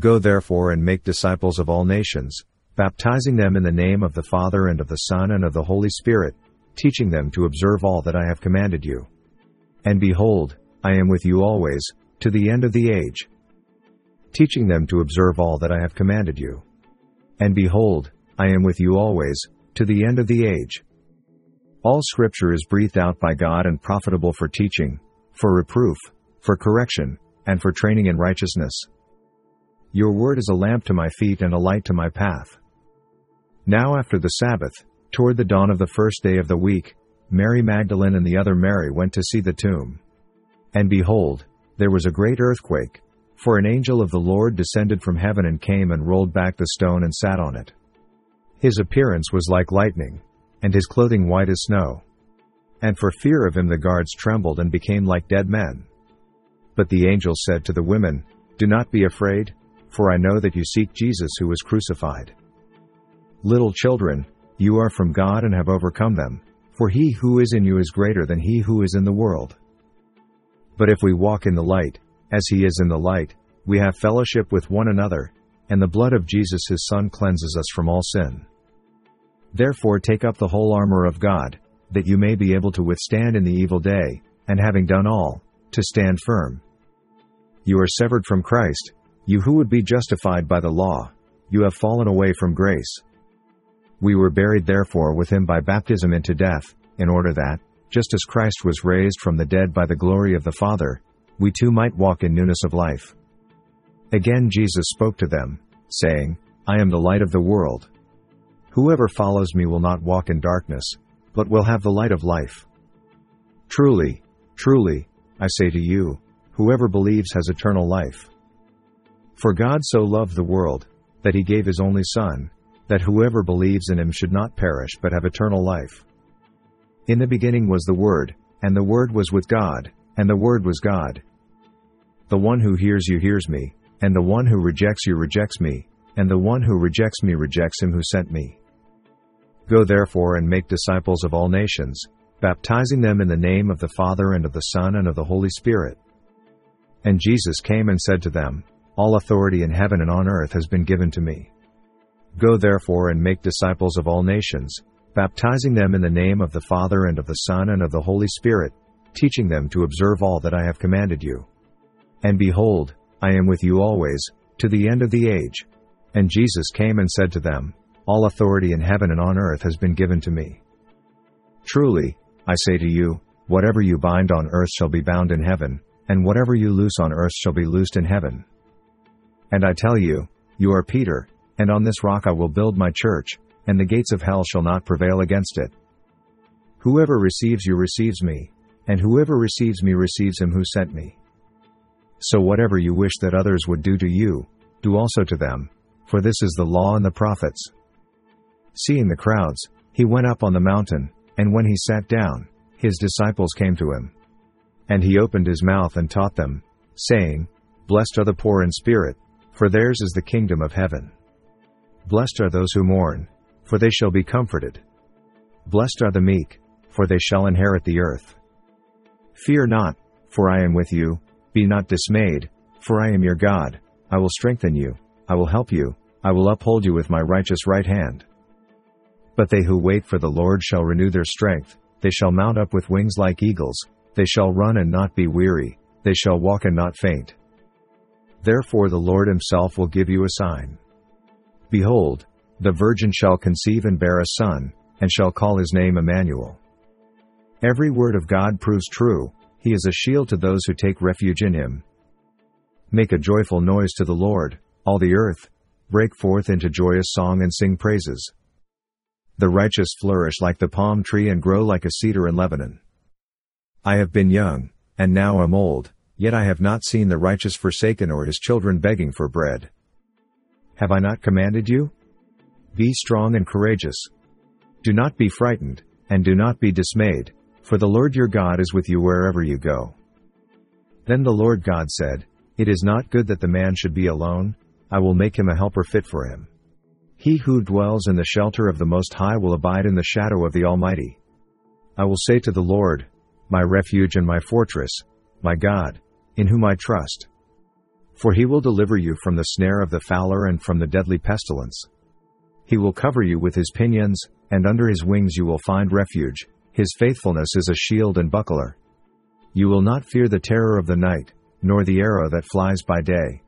Go therefore and make disciples of all nations, baptizing them in the name of the Father and of the Son and of the Holy Spirit, teaching them to observe all that I have commanded you. And behold, I am with you always, to the end of the age. Teaching them to observe all that I have commanded you. And behold, I am with you always, to the end of the age. All scripture is breathed out by God and profitable for teaching, for reproof, for correction, and for training in righteousness. Your word is a lamp to my feet and a light to my path. Now after the Sabbath, toward the dawn of the first day of the week, Mary Magdalene and the other Mary went to see the tomb. And behold, there was a great earthquake, for an angel of the Lord descended from heaven and came and rolled back the stone and sat on it. His appearance was like lightning, and his clothing white as snow. And for fear of him the guards trembled and became like dead men. But the angel said to the women, Do not be afraid, for I know that you seek Jesus who was crucified. Little children, you are from God and have overcome them, for he who is in you is greater than he who is in the world. But if we walk in the light, as he is in the light, we have fellowship with one another, and the blood of Jesus his Son cleanses us from all sin. Therefore take up the whole armor of God, that you may be able to withstand in the evil day, and having done all, to stand firm. You are severed from Christ, you who would be justified by the law, you have fallen away from grace. We were buried therefore with him by baptism into death, in order that, just as Christ was raised from the dead by the glory of the Father, we too might walk in newness of life. Again Jesus spoke to them, saying, I am the light of the world. Whoever follows me will not walk in darkness, but will have the light of life. Truly, truly, I say to you, whoever believes has eternal life. For God so loved the world, that he gave his only Son, that whoever believes in him should not perish but have eternal life. In the beginning was the Word, and the Word was with God, and the Word was God. The one who hears you hears me, and the one who rejects you rejects me, and the one who rejects me rejects him who sent me. Go therefore and make disciples of all nations, baptizing them in the name of the Father and of the Son and of the Holy Spirit. And Jesus came and said to them, All authority in heaven and on earth has been given to me. Go therefore and make disciples of all nations, baptizing them in the name of the Father and of the Son and of the Holy Spirit, teaching them to observe all that I have commanded you. And behold, I am with you always, to the end of the age. And Jesus came and said to them, All authority in heaven and on earth has been given to me. Truly, I say to you, whatever you bind on earth shall be bound in heaven, and whatever you loose on earth shall be loosed in heaven. And I tell you, you are Peter, and on this rock I will build my church, and the gates of hell shall not prevail against it. Whoever receives you receives me, and whoever receives me receives him who sent me. So whatever you wish that others would do to you, do also to them, for this is the law and the prophets. Seeing the crowds, he went up on the mountain, and when he sat down, his disciples came to him. And he opened his mouth and taught them, saying, Blessed are the poor in spirit, for theirs is the kingdom of heaven. Blessed are those who mourn, for they shall be comforted. Blessed are the meek, for they shall inherit the earth. Fear not, for I am with you, be not dismayed, for I am your God, I will strengthen you, I will help you, I will uphold you with my righteous right hand. But they who wait for the Lord shall renew their strength, they shall mount up with wings like eagles, they shall run and not be weary, they shall walk and not faint. Therefore the Lord himself will give you a sign. Behold, the virgin shall conceive and bear a son, and shall call his name Emmanuel. Every word of God proves true, he is a shield to those who take refuge in him. Make a joyful noise to the Lord, all the earth, break forth into joyous song and sing praises. The righteous flourish like the palm tree and grow like a cedar in Lebanon. I have been young, and now am old, yet I have not seen the righteous forsaken or his children begging for bread. Have I not commanded you? Be strong and courageous. Do not be frightened, and do not be dismayed, for the Lord your God is with you wherever you go. Then the Lord God said, It is not good that the man should be alone, I will make him a helper fit for him. He who dwells in the shelter of the Most High will abide in the shadow of the Almighty. I will say to the Lord, My refuge and my fortress, my God, in whom I trust. For he will deliver you from the snare of the fowler and from the deadly pestilence. He will cover you with his pinions, and under his wings you will find refuge. His faithfulness is a shield and buckler. You will not fear the terror of the night, nor the arrow that flies by day,